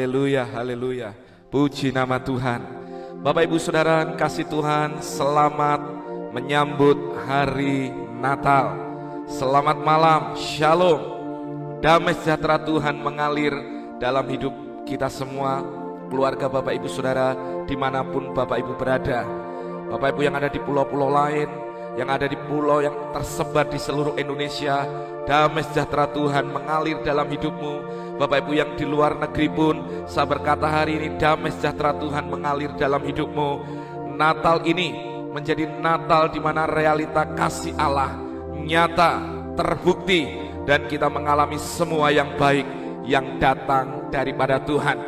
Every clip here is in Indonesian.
Haleluya, haleluya. Puji nama Tuhan. Bapak Ibu Saudara, kasih Tuhan, selamat menyambut hari Natal. Selamat malam, Shalom. Damai sejahtera Tuhan mengalir dalam hidup kita semua, keluarga Bapak Ibu Saudara, di mana pun Bapak Ibu berada. Bapak Ibu yang ada di pulau-pulau lain, yang ada di pulau yang tersebar di seluruh Indonesia, damai sejahtera Tuhan mengalir dalam hidupmu, Bapak Ibu yang di luar negeri pun, saya berkata hari ini damai sejahtera Tuhan mengalir dalam hidupmu. Natal ini menjadi Natal di mana realita kasih Allah nyata, terbukti, dan kita mengalami semua yang baik yang datang daripada Tuhan.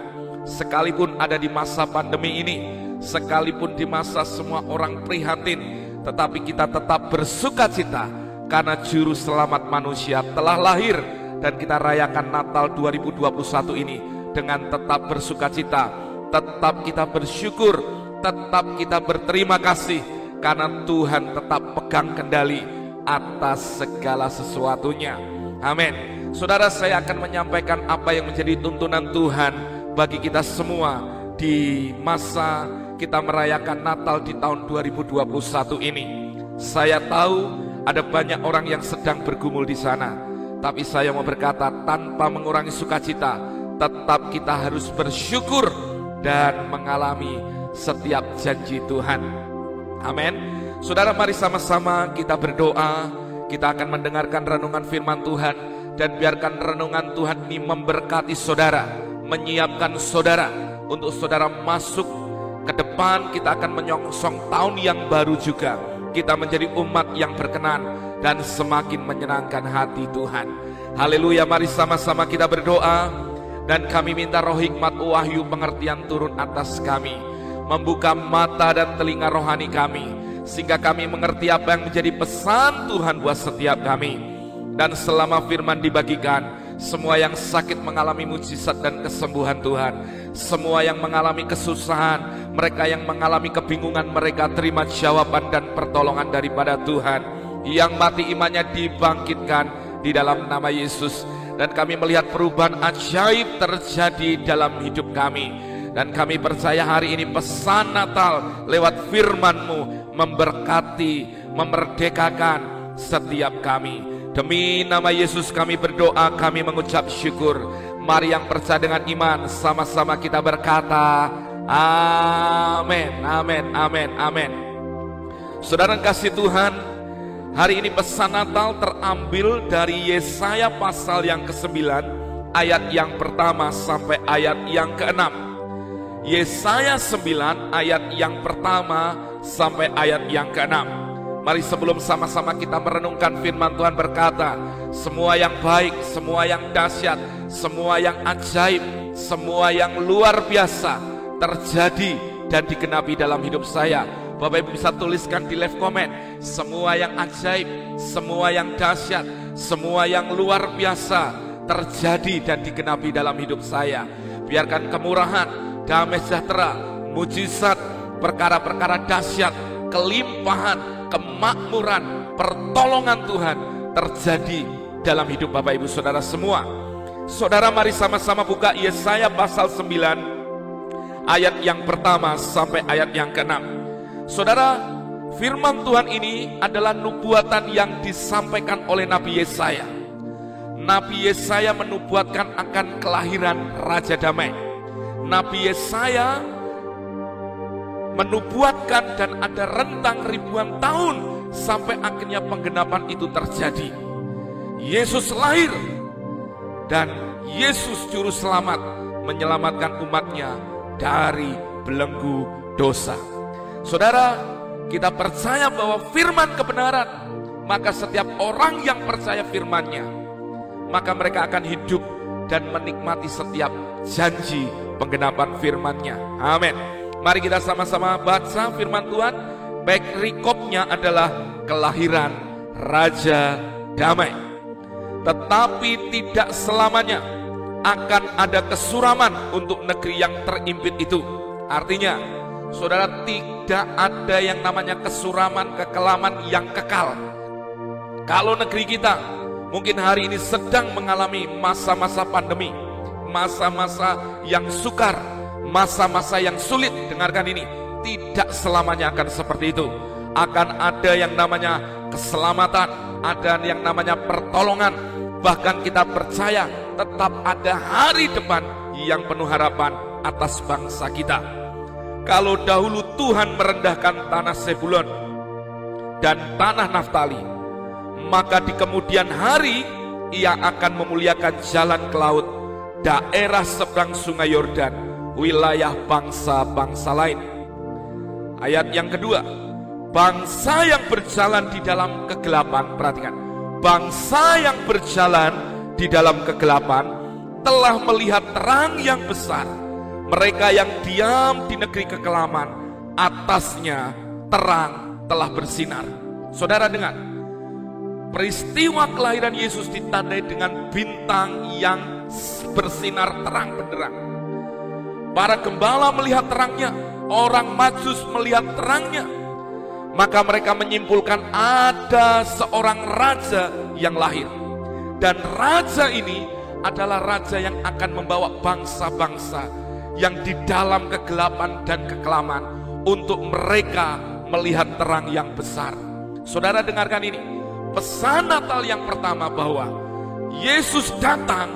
Sekalipun ada di masa pandemi ini, sekalipun di masa semua orang prihatin, tetapi kita tetap bersuka cita karena juru selamat manusia telah lahir dan kita rayakan Natal 2021 ini dengan tetap bersuka cita, tetap kita bersyukur, tetap kita berterima kasih karena Tuhan tetap pegang kendali atas segala sesuatunya. Amin. Saudara, saya akan menyampaikan apa yang menjadi tuntunan Tuhan bagi kita semua di masa kita merayakan Natal di tahun 2021 ini. Saya tahu ada banyak orang yang sedang bergumul di sana tapi saya mau berkata tanpa mengurangi sukacita, tetap kita harus bersyukur dan mengalami setiap janji Tuhan. Amin. Saudara mari sama-sama kita berdoa, kita akan mendengarkan renungan firman Tuhan dan biarkan renungan Tuhan ini memberkati saudara, menyiapkan saudara untuk saudara masuk ke depan kita akan menyongsong tahun yang baru juga. Kita menjadi umat yang berkenan dan semakin menyenangkan hati Tuhan. Haleluya, mari sama-sama kita berdoa dan kami minta roh hikmat wahyu pengertian turun atas kami. Membuka mata dan telinga rohani kami sehingga kami mengerti apa yang menjadi pesan Tuhan buat setiap kami. Dan selama firman dibagikan, semua yang sakit mengalami mujizat dan kesembuhan Tuhan. Semua yang mengalami kesusahan, mereka yang mengalami kebingungan, mereka terima jawaban dan pertolongan daripada Tuhan yang mati imannya dibangkitkan di dalam nama Yesus dan kami melihat perubahan ajaib terjadi dalam hidup kami dan kami percaya hari ini pesan Natal lewat firman-Mu memberkati, memerdekakan setiap kami. Demi nama Yesus kami berdoa, kami mengucap syukur. Mari yang percaya dengan iman, sama-sama kita berkata, Amin, Amin, Amin, Amin. Saudara kasih Tuhan, Hari ini pesan Natal terambil dari Yesaya pasal yang ke-9 ayat yang pertama sampai ayat yang ke-6. Yesaya 9 ayat yang pertama sampai ayat yang ke-6. Mari sebelum sama-sama kita merenungkan firman Tuhan berkata, semua yang baik, semua yang dahsyat, semua yang ajaib, semua yang luar biasa terjadi dan digenapi dalam hidup saya Bapak Ibu bisa tuliskan di live comment semua yang ajaib, semua yang dahsyat, semua yang luar biasa terjadi dan digenapi dalam hidup saya. Biarkan kemurahan, damai sejahtera, mujizat, perkara-perkara dahsyat, kelimpahan, kemakmuran, pertolongan Tuhan terjadi dalam hidup Bapak Ibu Saudara semua. Saudara mari sama-sama buka Yesaya pasal 9 ayat yang pertama sampai ayat yang keenam. Saudara, firman Tuhan ini adalah nubuatan yang disampaikan oleh Nabi Yesaya. Nabi Yesaya menubuatkan akan kelahiran Raja Damai. Nabi Yesaya menubuatkan dan ada rentang ribuan tahun sampai akhirnya penggenapan itu terjadi. Yesus lahir dan Yesus juru selamat menyelamatkan umatnya dari belenggu dosa. Saudara, kita percaya bahwa firman kebenaran, maka setiap orang yang percaya firmannya, maka mereka akan hidup dan menikmati setiap janji penggenapan firmannya. Amin. Mari kita sama-sama baca firman Tuhan. Baik rikopnya adalah kelahiran Raja Damai. Tetapi tidak selamanya akan ada kesuraman untuk negeri yang terimpit itu. Artinya, saudara tidak ada yang namanya kesuraman, kekelaman yang kekal. Kalau negeri kita mungkin hari ini sedang mengalami masa-masa pandemi, masa-masa yang sukar, masa-masa yang sulit. Dengarkan ini, tidak selamanya akan seperti itu. Akan ada yang namanya keselamatan, ada yang namanya pertolongan. Bahkan kita percaya tetap ada hari depan yang penuh harapan atas bangsa kita. Kalau dahulu Tuhan merendahkan tanah Sebulon dan tanah Naftali, maka di kemudian hari ia akan memuliakan jalan ke laut, daerah seberang sungai Yordan, wilayah bangsa-bangsa lain. Ayat yang kedua, bangsa yang berjalan di dalam kegelapan, perhatikan, bangsa yang berjalan di dalam kegelapan telah melihat terang yang besar. Mereka yang diam di negeri kekelaman, atasnya terang telah bersinar. Saudara dengar, peristiwa kelahiran Yesus ditandai dengan bintang yang bersinar terang benderang. Para gembala melihat terangnya, orang majus melihat terangnya. Maka mereka menyimpulkan ada seorang raja yang lahir. Dan raja ini adalah raja yang akan membawa bangsa-bangsa yang di dalam kegelapan dan kekelaman untuk mereka melihat terang yang besar. Saudara dengarkan ini, pesan Natal yang pertama bahwa Yesus datang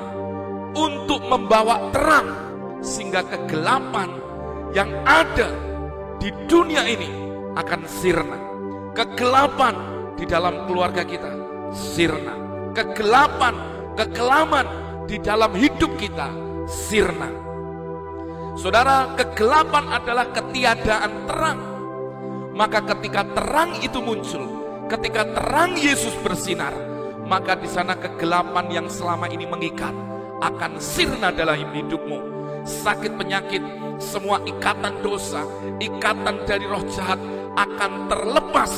untuk membawa terang sehingga kegelapan yang ada di dunia ini akan sirna. Kegelapan di dalam keluarga kita sirna. Kegelapan, kekelaman di dalam hidup kita sirna Saudara, kegelapan adalah ketiadaan terang. Maka ketika terang itu muncul, ketika terang Yesus bersinar, maka di sana kegelapan yang selama ini mengikat akan sirna dalam hidupmu. Sakit penyakit, semua ikatan dosa, ikatan dari roh jahat akan terlepas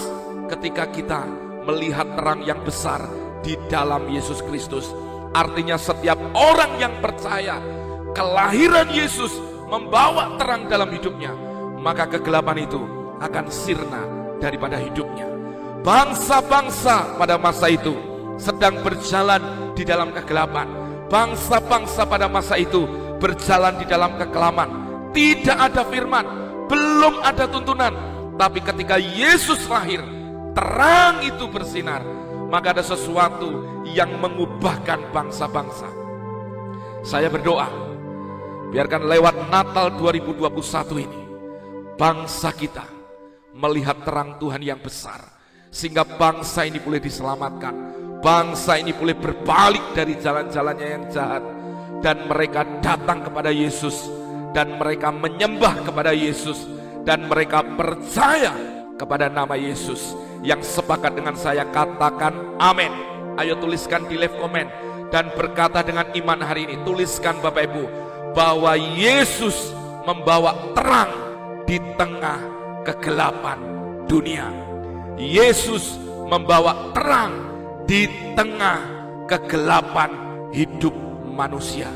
ketika kita melihat terang yang besar di dalam Yesus Kristus. Artinya setiap orang yang percaya kelahiran Yesus membawa terang dalam hidupnya, maka kegelapan itu akan sirna daripada hidupnya. Bangsa-bangsa pada masa itu sedang berjalan di dalam kegelapan. Bangsa-bangsa pada masa itu berjalan di dalam kekelaman. Tidak ada firman, belum ada tuntunan. Tapi ketika Yesus lahir, terang itu bersinar. Maka ada sesuatu yang mengubahkan bangsa-bangsa. Saya berdoa, Biarkan lewat Natal 2021 ini, bangsa kita melihat terang Tuhan yang besar, sehingga bangsa ini boleh diselamatkan. Bangsa ini boleh berbalik dari jalan-jalannya yang jahat, dan mereka datang kepada Yesus, dan mereka menyembah kepada Yesus, dan mereka percaya kepada nama Yesus. Yang sepakat dengan saya katakan amin. Ayo tuliskan di live comment dan berkata dengan iman hari ini. Tuliskan Bapak Ibu, bahwa Yesus membawa terang di tengah kegelapan dunia. Yesus membawa terang di tengah kegelapan hidup manusia,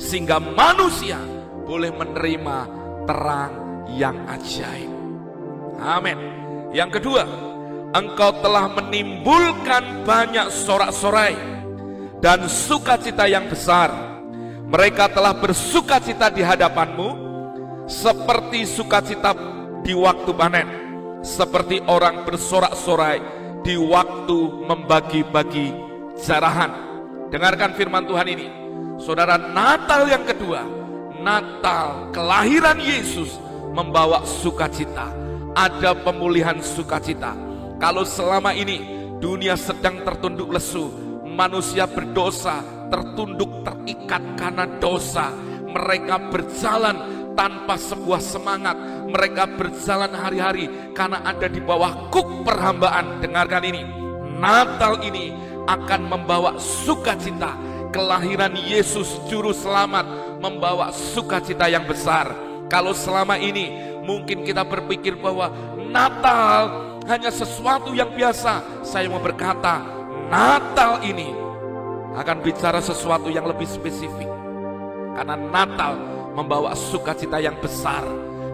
sehingga manusia boleh menerima terang yang ajaib. Amin. Yang kedua, engkau telah menimbulkan banyak sorak-sorai dan sukacita yang besar mereka telah bersuka cita di hadapanmu seperti sukacita di waktu panen, seperti orang bersorak-sorai di waktu membagi-bagi jarahan. Dengarkan firman Tuhan ini. Saudara, Natal yang kedua, Natal kelahiran Yesus membawa sukacita. Ada pemulihan sukacita. Kalau selama ini dunia sedang tertunduk lesu, manusia berdosa, tertunduk terikat karena dosa. Mereka berjalan tanpa sebuah semangat. Mereka berjalan hari-hari karena ada di bawah kuk perhambaan. Dengarkan ini. Natal ini akan membawa sukacita. Kelahiran Yesus juru selamat membawa sukacita yang besar. Kalau selama ini mungkin kita berpikir bahwa Natal hanya sesuatu yang biasa. Saya mau berkata, Natal ini akan bicara sesuatu yang lebih spesifik. Karena Natal membawa sukacita yang besar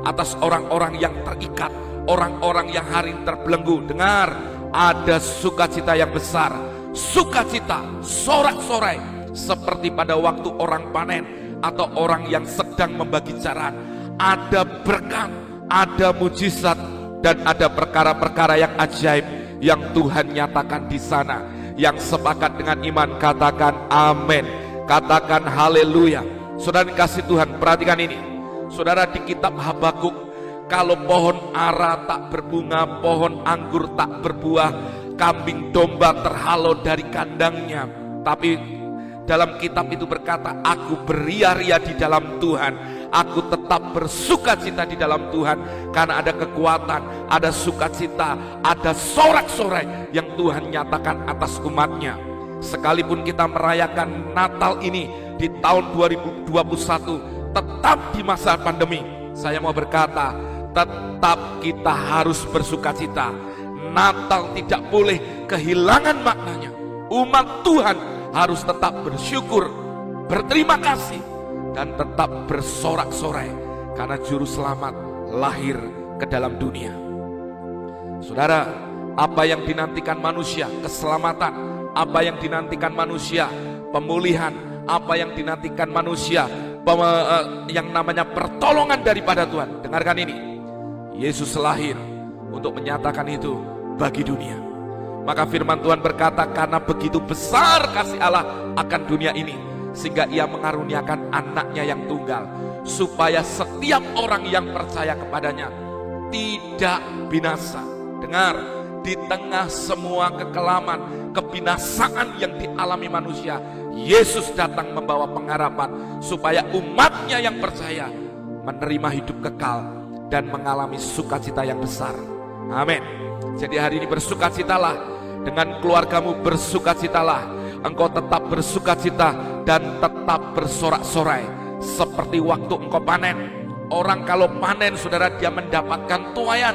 atas orang-orang yang terikat, orang-orang yang hari ini terbelenggu. Dengar, ada sukacita yang besar, sukacita, sorak-sorai seperti pada waktu orang panen atau orang yang sedang membagi cara. Ada berkat, ada mujizat, dan ada perkara-perkara yang ajaib yang Tuhan nyatakan di sana. Yang sepakat dengan iman katakan amin. Katakan haleluya. Saudara kasih Tuhan, perhatikan ini. Saudara di kitab Habakuk, kalau pohon ara tak berbunga, pohon anggur tak berbuah, kambing domba terhalau dari kandangnya. Tapi dalam kitab itu berkata, aku beria-ria di dalam Tuhan Aku tetap bersuka cita di dalam Tuhan karena ada kekuatan, ada sukacita, ada sorak-sorai yang Tuhan nyatakan atas umatnya. Sekalipun kita merayakan Natal ini di tahun 2021 tetap di masa pandemi. Saya mau berkata, tetap kita harus bersuka cita. Natal tidak boleh kehilangan maknanya. Umat Tuhan harus tetap bersyukur, berterima kasih dan tetap bersorak-sorai karena juru selamat lahir ke dalam dunia. Saudara, apa yang dinantikan manusia, keselamatan, apa yang dinantikan manusia, pemulihan, apa yang dinantikan manusia, eh, yang namanya pertolongan daripada Tuhan. Dengarkan ini. Yesus lahir untuk menyatakan itu bagi dunia. Maka firman Tuhan berkata karena begitu besar kasih Allah akan dunia ini sehingga ia mengaruniakan anaknya yang tunggal supaya setiap orang yang percaya kepadanya tidak binasa. Dengar, di tengah semua kekelaman, kebinasaan yang dialami manusia, Yesus datang membawa pengharapan supaya umatnya yang percaya menerima hidup kekal dan mengalami sukacita yang besar. Amin. Jadi hari ini bersukacitalah dengan keluargamu bersukacitalah engkau tetap bersukacita dan tetap bersorak-sorai seperti waktu engkau panen. Orang kalau panen saudara dia mendapatkan tuayan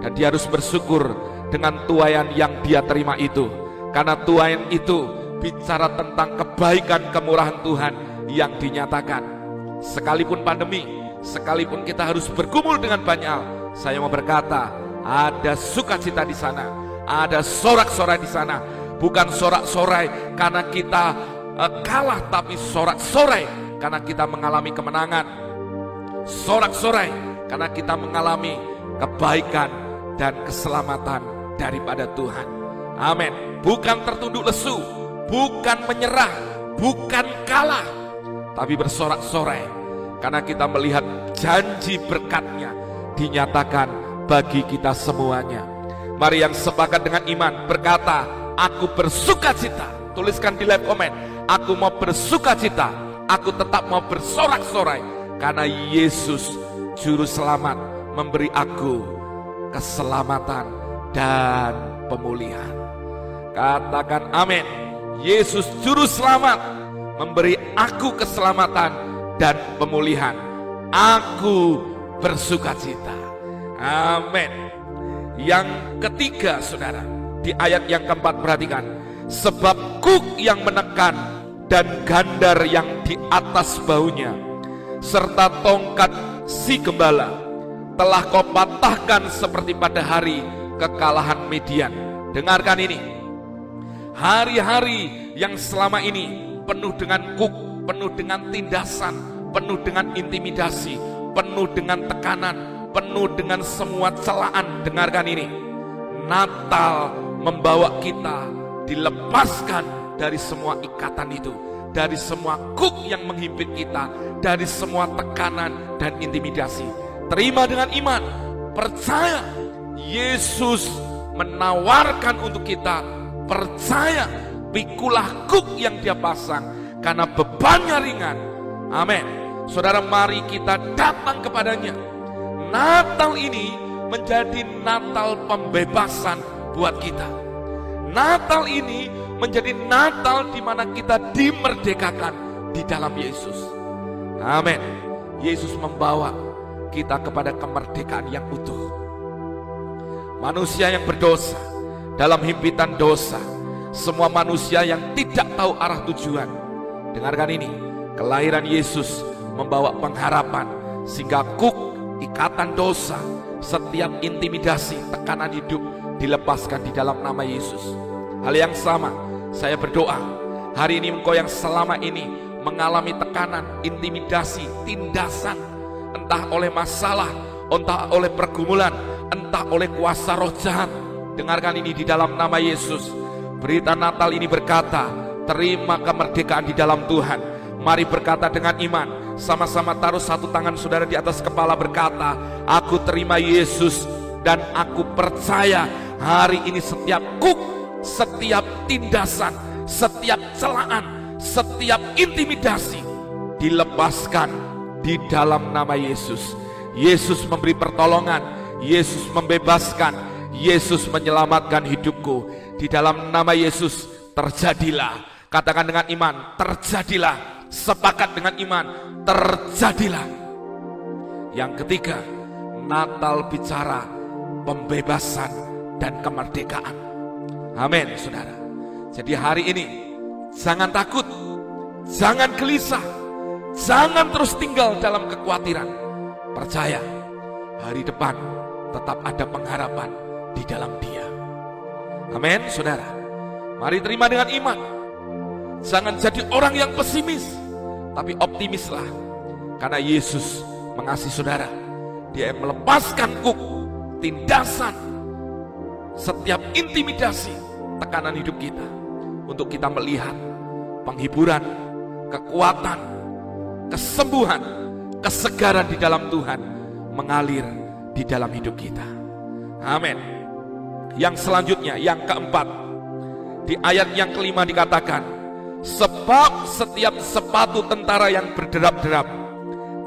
dan dia harus bersyukur dengan tuayan yang dia terima itu. Karena tuayan itu bicara tentang kebaikan kemurahan Tuhan yang dinyatakan. Sekalipun pandemi, sekalipun kita harus bergumul dengan banyak saya mau berkata, ada sukacita di sana, ada sorak-sorai di sana, bukan sorak-sorai karena kita uh, kalah tapi sorak-sorai karena kita mengalami kemenangan. Sorak-sorai karena kita mengalami kebaikan dan keselamatan daripada Tuhan. Amin. Bukan tertunduk lesu bukan menyerah bukan kalah tapi bersorak-sorai. Karena kita melihat janji berkatnya dinyatakan bagi kita semuanya mari yang sepakat dengan iman berkata Aku bersuka cita. Tuliskan di live comment. Aku mau bersuka cita. Aku tetap mau bersorak-sorai. Karena Yesus Juru Selamat memberi aku keselamatan dan pemulihan. Katakan amin. Yesus Juru Selamat memberi aku keselamatan dan pemulihan. Aku bersuka cita. Amin. Yang ketiga, saudara, di ayat yang keempat perhatikan. Sebab kuk yang menekan dan gandar yang di atas baunya serta tongkat si gembala telah kau patahkan seperti pada hari kekalahan Median dengarkan ini. Hari-hari yang selama ini penuh dengan kuk penuh dengan tindasan penuh dengan intimidasi penuh dengan tekanan penuh dengan semua celaan dengarkan ini Natal membawa kita dilepaskan dari semua ikatan itu, dari semua kuk yang menghimpit kita, dari semua tekanan dan intimidasi. Terima dengan iman, percaya Yesus menawarkan untuk kita, percaya pikulah kuk yang dia pasang karena bebannya ringan. Amin. Saudara mari kita datang kepadanya. Natal ini menjadi Natal pembebasan buat kita. Natal ini menjadi Natal di mana kita dimerdekakan di dalam Yesus. Amin. Yesus membawa kita kepada kemerdekaan yang utuh. Manusia yang berdosa dalam himpitan dosa, semua manusia yang tidak tahu arah tujuan. Dengarkan ini, kelahiran Yesus membawa pengharapan sehingga kuk ikatan dosa, setiap intimidasi, tekanan hidup dilepaskan di dalam nama Yesus. Hal yang sama, saya berdoa hari ini engkau yang selama ini mengalami tekanan, intimidasi, tindasan, entah oleh masalah, entah oleh pergumulan, entah oleh kuasa roh jahat. Dengarkan ini di dalam nama Yesus. Berita Natal ini berkata, terima kemerdekaan di dalam Tuhan. Mari berkata dengan iman, sama-sama taruh satu tangan saudara di atas kepala berkata, aku terima Yesus dan aku percaya hari ini setiap kuk, setiap tindasan, setiap celaan, setiap intimidasi dilepaskan di dalam nama Yesus. Yesus memberi pertolongan, Yesus membebaskan, Yesus menyelamatkan hidupku. Di dalam nama Yesus terjadilah. Katakan dengan iman, terjadilah. Sepakat dengan iman, terjadilah. Yang ketiga, Natal bicara pembebasan dan kemerdekaan. Amin, saudara. Jadi hari ini jangan takut, jangan gelisah, jangan terus tinggal dalam kekhawatiran. Percaya, hari depan tetap ada pengharapan di dalam Dia. Amin, saudara. Mari terima dengan iman. Jangan jadi orang yang pesimis, tapi optimislah. Karena Yesus mengasihi saudara. Dia melepaskan kuk, tindasan, setiap intimidasi, tekanan hidup kita. Untuk kita melihat penghiburan, kekuatan, kesembuhan, kesegaran di dalam Tuhan mengalir di dalam hidup kita. Amin. Yang selanjutnya, yang keempat, di ayat yang kelima dikatakan, sebab setiap sepatu tentara yang berderap-derap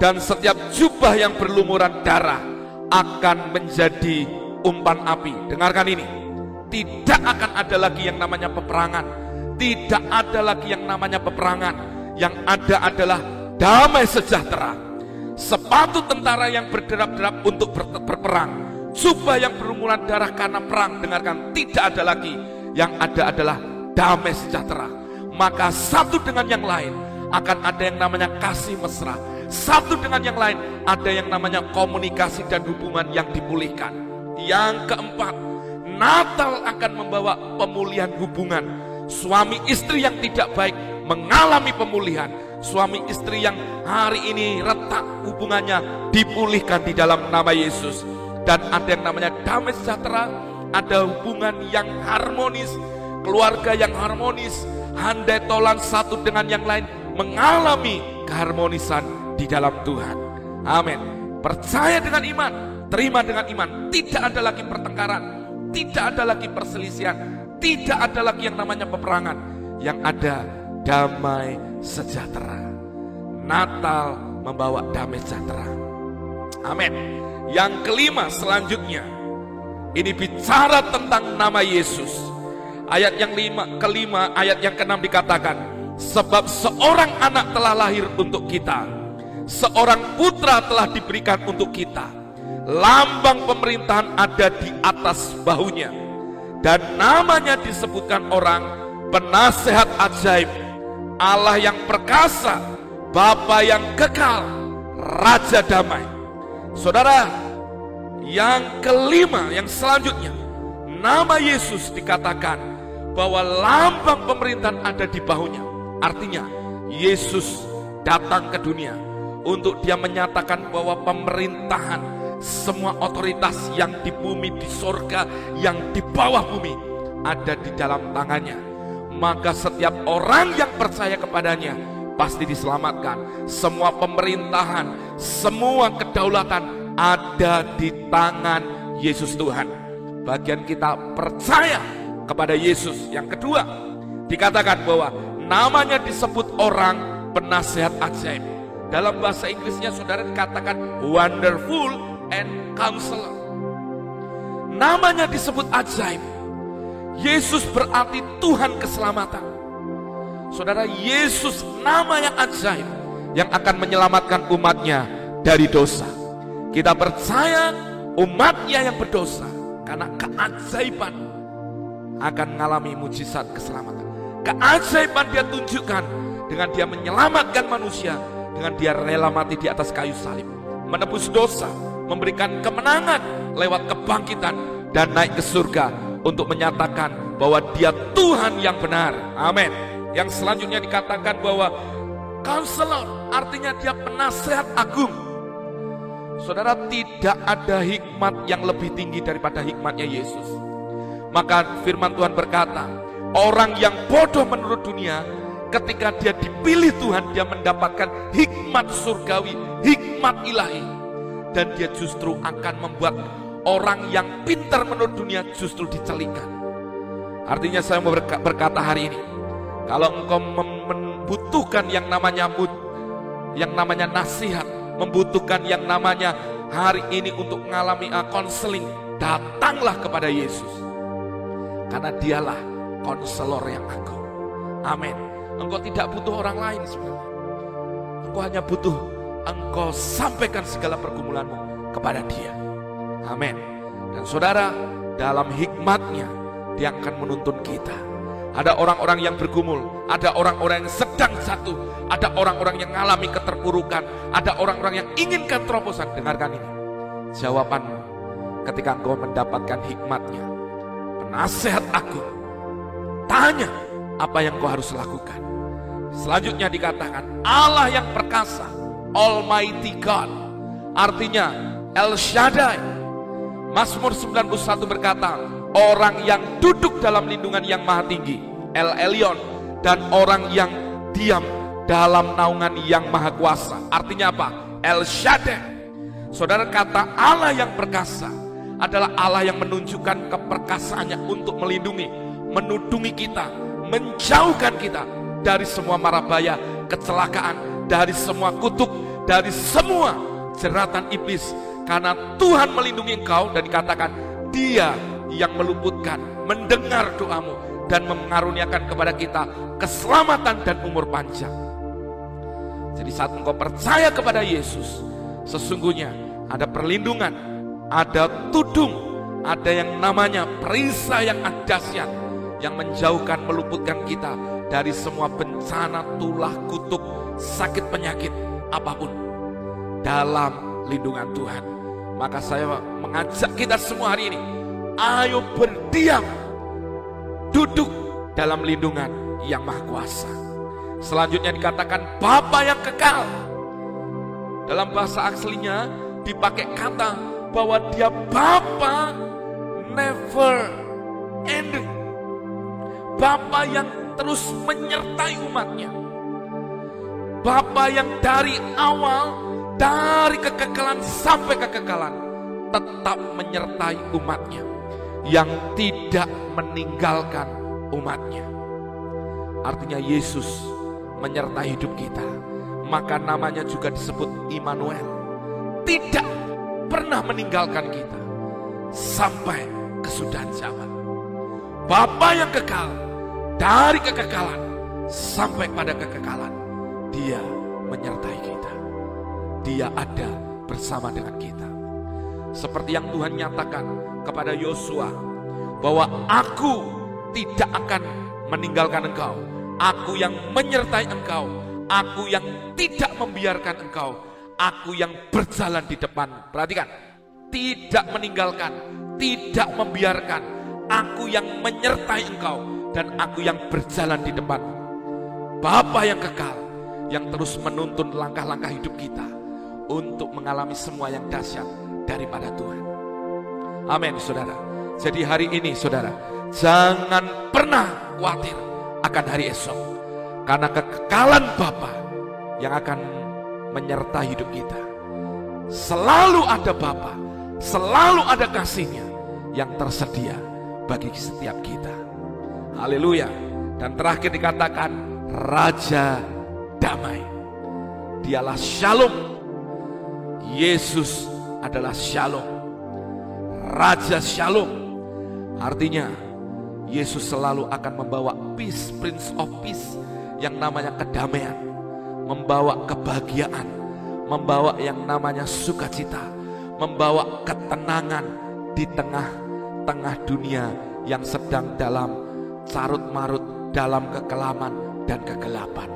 dan setiap jubah yang berlumuran darah akan menjadi umpan api. Dengarkan ini, tidak akan ada lagi yang namanya peperangan, tidak ada lagi yang namanya peperangan. Yang ada adalah damai sejahtera sepatu tentara yang berderap-derap untuk ber berperang, jubah yang berumuran darah karena perang, dengarkan, tidak ada lagi. Yang ada adalah damai sejahtera. Maka satu dengan yang lain akan ada yang namanya kasih mesra. Satu dengan yang lain ada yang namanya komunikasi dan hubungan yang dipulihkan. Yang keempat, Natal akan membawa pemulihan hubungan. Suami istri yang tidak baik mengalami pemulihan suami istri yang hari ini retak hubungannya dipulihkan di dalam nama Yesus dan ada yang namanya damai sejahtera ada hubungan yang harmonis keluarga yang harmonis handai tolan satu dengan yang lain mengalami keharmonisan di dalam Tuhan amin percaya dengan iman terima dengan iman tidak ada lagi pertengkaran tidak ada lagi perselisihan tidak ada lagi yang namanya peperangan yang ada damai sejahtera. Natal membawa damai sejahtera. Amin. Yang kelima selanjutnya, ini bicara tentang nama Yesus. Ayat yang lima, kelima, ayat yang keenam dikatakan, sebab seorang anak telah lahir untuk kita, seorang putra telah diberikan untuk kita, lambang pemerintahan ada di atas bahunya, dan namanya disebutkan orang penasehat ajaib, Allah yang perkasa, Bapa yang kekal, Raja damai. Saudara, yang kelima, yang selanjutnya, nama Yesus dikatakan bahwa lambang pemerintahan ada di bahunya. Artinya, Yesus datang ke dunia untuk dia menyatakan bahwa pemerintahan semua otoritas yang di bumi, di sorga, yang di bawah bumi ada di dalam tangannya maka setiap orang yang percaya kepadanya pasti diselamatkan. Semua pemerintahan, semua kedaulatan ada di tangan Yesus Tuhan. Bagian kita percaya kepada Yesus. Yang kedua, dikatakan bahwa namanya disebut orang penasehat ajaib. Dalam bahasa Inggrisnya saudara dikatakan wonderful and counselor. Namanya disebut ajaib Yesus berarti Tuhan keselamatan. Saudara, Yesus nama yang ajaib yang akan menyelamatkan umatnya dari dosa. Kita percaya umatnya yang berdosa karena keajaiban akan mengalami mujizat keselamatan. Keajaiban dia tunjukkan dengan dia menyelamatkan manusia dengan dia rela mati di atas kayu salib, menebus dosa, memberikan kemenangan lewat kebangkitan dan naik ke surga untuk menyatakan bahwa dia Tuhan yang benar. Amin. Yang selanjutnya dikatakan bahwa Counselor artinya dia penasehat agung. Saudara tidak ada hikmat yang lebih tinggi daripada hikmatnya Yesus. Maka firman Tuhan berkata, orang yang bodoh menurut dunia ketika dia dipilih Tuhan dia mendapatkan hikmat surgawi, hikmat ilahi. Dan dia justru akan membuat orang yang pintar menurut dunia justru dicelikan. Artinya saya mau berkata hari ini, kalau engkau membutuhkan yang namanya mood, yang namanya nasihat, membutuhkan yang namanya hari ini untuk mengalami konseling, datanglah kepada Yesus. Karena dialah konselor yang agung. Amin. Engkau tidak butuh orang lain sebenarnya. Engkau hanya butuh engkau sampaikan segala pergumulanmu kepada dia. Amin. Dan saudara, dalam hikmatnya, dia akan menuntun kita. Ada orang-orang yang bergumul, ada orang-orang yang sedang jatuh, ada orang-orang yang mengalami keterpurukan, ada orang-orang yang inginkan terobosan. Dengarkan ini. Jawabanmu ketika engkau mendapatkan hikmatnya. Penasehat aku, tanya apa yang kau harus lakukan. Selanjutnya dikatakan Allah yang perkasa, Almighty God. Artinya El Shaddai, Mazmur 91 berkata, orang yang duduk dalam lindungan yang maha tinggi, El Elyon, dan orang yang diam dalam naungan yang maha kuasa. Artinya apa? El Shaddai. Saudara kata Allah yang perkasa adalah Allah yang menunjukkan keperkasaannya untuk melindungi, menudungi kita, menjauhkan kita dari semua marabaya, kecelakaan, dari semua kutuk, dari semua jeratan iblis, karena Tuhan melindungi engkau dan dikatakan dia yang meluputkan, mendengar doamu dan mengaruniakan kepada kita keselamatan dan umur panjang. Jadi saat engkau percaya kepada Yesus, sesungguhnya ada perlindungan, ada tudung, ada yang namanya perisai yang dahsyat yang menjauhkan, meluputkan kita dari semua bencana, tulah, kutuk, sakit, penyakit, apa pun dalam lindungan Tuhan. Maka saya mengajak kita semua hari ini, ayo berdiam, duduk dalam lindungan yang maha kuasa. Selanjutnya dikatakan Bapa yang kekal. Dalam bahasa aslinya dipakai kata bahwa dia Bapa never ending. Bapa yang terus menyertai umatnya. Bapa yang dari awal dari kekekalan sampai kekekalan tetap menyertai umatnya yang tidak meninggalkan umatnya. Artinya Yesus menyertai hidup kita. Maka namanya juga disebut Immanuel. Tidak pernah meninggalkan kita sampai kesudahan zaman. Bapa yang kekal dari kekekalan sampai pada kekekalan. Dia menyertai kita dia ada bersama dengan kita. Seperti yang Tuhan nyatakan kepada Yosua bahwa aku tidak akan meninggalkan engkau. Aku yang menyertai engkau. Aku yang tidak membiarkan engkau. Aku yang berjalan di depan. Perhatikan, tidak meninggalkan, tidak membiarkan. Aku yang menyertai engkau dan aku yang berjalan di depan. Bapa yang kekal yang terus menuntun langkah-langkah hidup kita untuk mengalami semua yang dahsyat daripada Tuhan. Amin, saudara. Jadi hari ini, saudara, jangan pernah khawatir akan hari esok, karena kekekalan Bapa yang akan menyertai hidup kita. Selalu ada Bapa, selalu ada kasihnya yang tersedia bagi setiap kita. Haleluya. Dan terakhir dikatakan Raja Damai. Dialah Shalom Yesus adalah Shalom. Raja Shalom. Artinya Yesus selalu akan membawa peace, Prince of Peace yang namanya kedamaian, membawa kebahagiaan, membawa yang namanya sukacita, membawa ketenangan di tengah-tengah dunia yang sedang dalam carut marut dalam kekelaman dan kegelapan.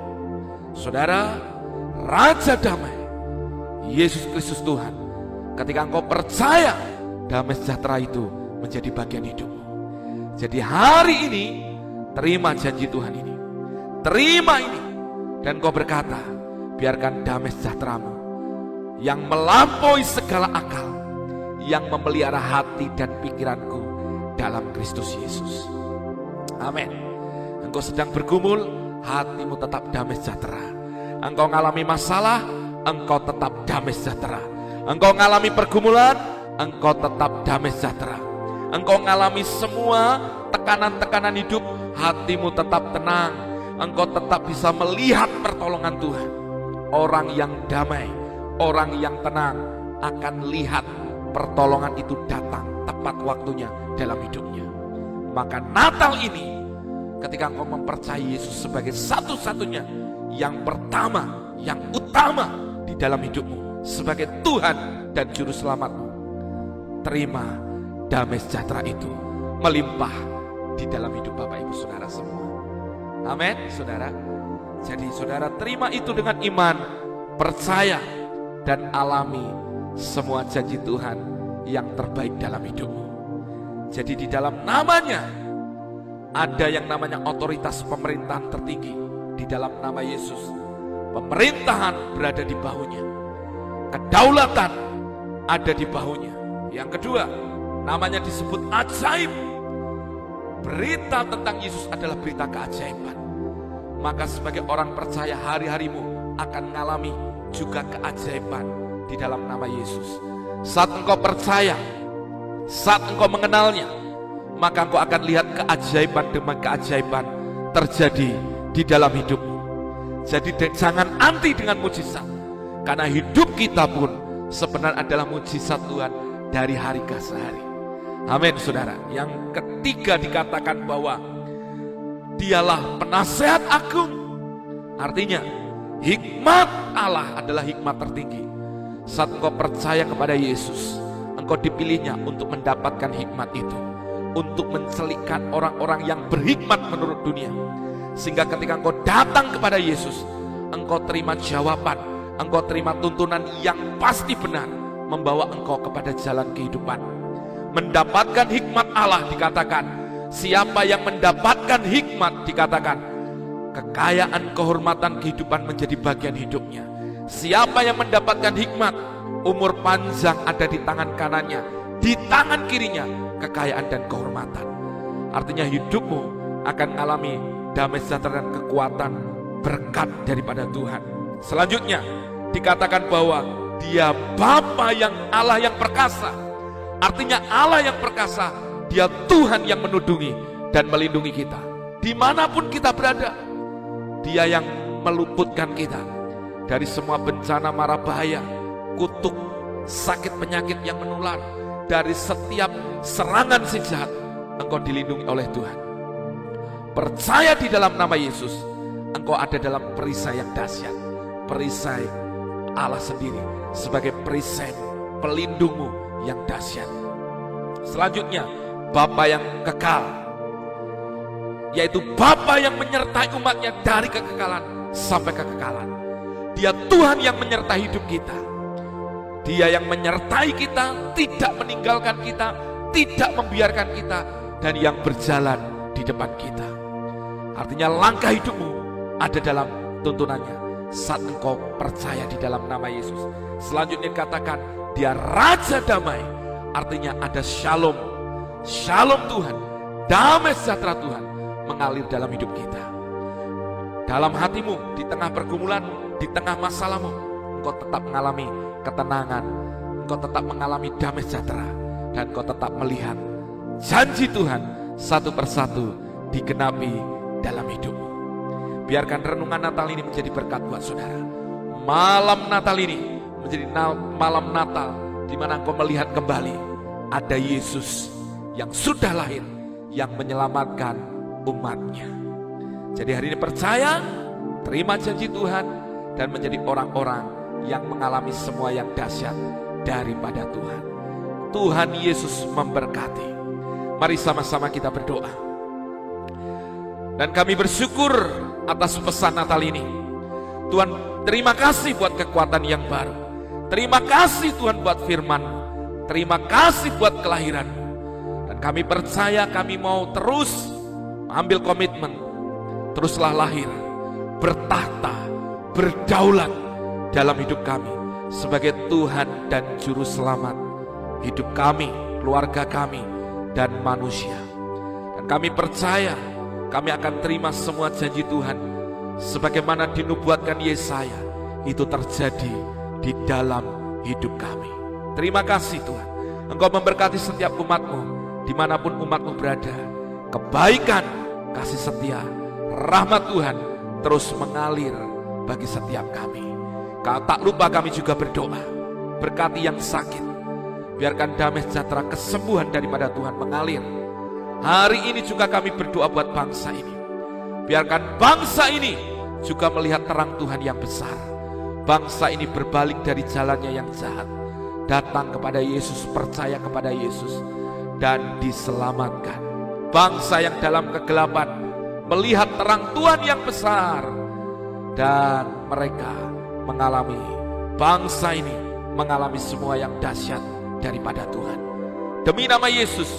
Saudara, Raja Damai Yesus Kristus Tuhan. Ketika engkau percaya, damai sejahtera itu menjadi bagian hidupmu. Jadi hari ini, terima janji Tuhan ini. Terima ini. Dan kau berkata, biarkan damai sejahteramu yang melampaui segala akal, yang memelihara hati dan pikiranku dalam Kristus Yesus. Amin. Engkau sedang bergumul, hatimu tetap damai sejahtera. Engkau mengalami masalah, engkau tetap damai sejahtera. Engkau mengalami pergumulan, engkau tetap damai sejahtera. Engkau mengalami semua tekanan-tekanan hidup, hatimu tetap tenang. Engkau tetap bisa melihat pertolongan Tuhan. Orang yang damai, orang yang tenang akan lihat pertolongan itu datang tepat waktunya dalam hidupnya. Maka Natal ini ketika engkau mempercayai Yesus sebagai satu-satunya yang pertama, yang utama di dalam hidupmu sebagai Tuhan dan juru selamatmu. Terima damai sejahtera itu melimpah di dalam hidup Bapak Ibu Saudara semua. Amin, Saudara. Jadi Saudara terima itu dengan iman, percaya dan alami semua janji Tuhan yang terbaik dalam hidupmu. Jadi di dalam namanya ada yang namanya otoritas pemerintahan tertinggi di dalam nama Yesus. Pemerintahan berada di bahunya. Kedaulatan ada di bahunya. Yang kedua, namanya disebut ajaib. Berita tentang Yesus adalah berita keajaiban. Maka sebagai orang percaya hari-harimu akan mengalami juga keajaiban di dalam nama Yesus. Saat engkau percaya, saat engkau mengenalnya, maka engkau akan lihat keajaiban demi keajaiban terjadi di dalam hidupmu. Jadi jangan anti dengan mujizat, karena hidup kita pun sebenarnya adalah mujizat Tuhan dari hari ke hari. Amin, saudara. Yang ketiga dikatakan bahwa dialah penasehat agung. Artinya, Hikmat Allah adalah hikmat tertinggi. Saat engkau percaya kepada Yesus, engkau dipilihnya untuk mendapatkan hikmat itu. Untuk mencelikkan orang-orang yang berhikmat menurut dunia. Sehingga ketika engkau datang kepada Yesus, engkau terima jawaban, engkau terima tuntunan yang pasti benar, membawa engkau kepada jalan kehidupan. Mendapatkan hikmat Allah dikatakan, siapa yang mendapatkan hikmat dikatakan, kekayaan, kehormatan, kehidupan menjadi bagian hidupnya. Siapa yang mendapatkan hikmat, umur panjang ada di tangan kanannya, di tangan kirinya kekayaan dan kehormatan. Artinya hidupmu akan mengalami damai sejahtera dan kekuatan berkat daripada Tuhan. Selanjutnya dikatakan bahwa dia Bapa yang Allah yang perkasa. Artinya Allah yang perkasa, dia Tuhan yang menudungi dan melindungi kita. Di mana pun kita berada, dia yang meluputkan kita dari semua bencana mara bahaya, kutuk, sakit penyakit yang menular, dari setiap serangan si jahat, engkau dilindungi oleh Tuhan. Percaya di dalam nama Yesus, engkau ada dalam perisai yang dahsyat, perisai Allah sendiri sebagai perisai pelindungmu yang dahsyat. Selanjutnya, Bapa yang kekal, yaitu Bapa yang menyertai umatnya dari kekekalan sampai kekekalan. Dia Tuhan yang menyertai hidup kita. Dia yang menyertai kita, tidak meninggalkan kita, tidak membiarkan kita, dan yang berjalan di depan kita. Artinya langkah hidupmu ada dalam tuntunannya saat engkau percaya di dalam nama Yesus. Selanjutnya katakan dia Raja Damai. Artinya ada shalom. Shalom Tuhan. Damai sejahtera Tuhan mengalir dalam hidup kita. Dalam hatimu, di tengah pergumulan, di tengah masalahmu, engkau tetap mengalami ketenangan, engkau tetap mengalami damai sejahtera, dan engkau tetap melihat janji Tuhan satu persatu digenapi dalam hidupmu. Biarkan renungan Natal ini menjadi berkat buat saudara. Malam Natal ini menjadi malam Natal di mana engkau melihat kembali ada Yesus yang sudah lahir, yang menyelamatkan umatnya. Jadi hari ini percaya, terima janji Tuhan, dan menjadi orang-orang yang mengalami semua yang dahsyat daripada Tuhan. Tuhan Yesus memberkati. Mari sama-sama kita berdoa. Dan kami bersyukur atas pesan Natal ini. Tuhan, terima kasih buat kekuatan yang baru. Terima kasih Tuhan buat firman. Terima kasih buat kelahiran. Dan kami percaya kami mau terus ambil komitmen, teruslah lahir, bertahta, berdaulat dalam hidup kami sebagai Tuhan dan Juru Selamat hidup kami, keluarga kami, dan manusia. Dan kami percaya kami akan terima semua janji Tuhan sebagaimana dinubuatkan Yesaya itu terjadi di dalam hidup kami. Terima kasih Tuhan. Engkau memberkati setiap umatmu di mana pun umatmu berada. Kebaikan, kasih setia, rahmat Tuhan terus mengalir bagi setiap kami. Kau tak lupa kami juga berdoa. Berkati yang sakit. Biarkan damai sejahtera kesembuhan daripada Tuhan mengalir. Hari ini juga kami berdoa buat bangsa ini. Biarkan bangsa ini juga melihat terang Tuhan yang besar. Bangsa ini berbalik dari jalannya yang jahat. Datang kepada Yesus, percaya kepada Yesus. Dan diselamatkan. Bangsa yang dalam kegelapan melihat terang Tuhan yang besar. Dan mereka mengalami bangsa ini mengalami semua yang dahsyat daripada Tuhan. Demi nama Yesus,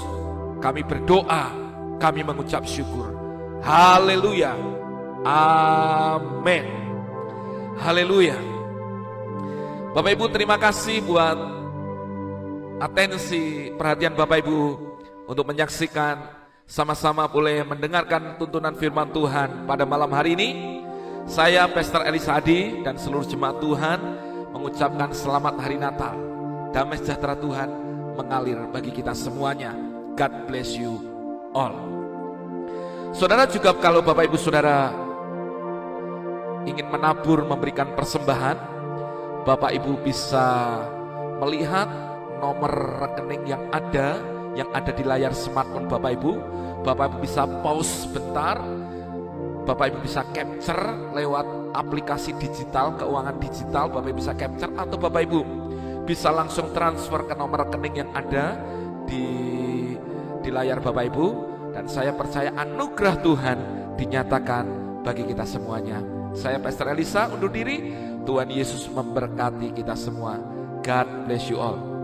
kami berdoa, kami mengucap syukur. Haleluya. Amin. Haleluya. Bapak Ibu terima kasih buat atensi perhatian Bapak Ibu untuk menyaksikan sama-sama boleh mendengarkan tuntunan firman Tuhan pada malam hari ini. Saya Pastor Elisadi dan seluruh jemaat Tuhan mengucapkan selamat hari Natal. Damai sejahtera Tuhan mengalir bagi kita semuanya. God bless you all. Saudara juga kalau Bapak Ibu Saudara ingin menabur memberikan persembahan, Bapak Ibu bisa melihat nomor rekening yang ada yang ada di layar smartphone Bapak Ibu. Bapak Ibu bisa pause sebentar, Bapak Ibu bisa capture lewat aplikasi digital, keuangan digital, Bapak Ibu bisa capture atau Bapak Ibu bisa langsung transfer ke nomor rekening yang ada di di layar Bapak Ibu dan saya percaya anugerah Tuhan dinyatakan bagi kita semuanya. Saya Pastor Elisa undur diri. Tuhan Yesus memberkati kita semua. God bless you all.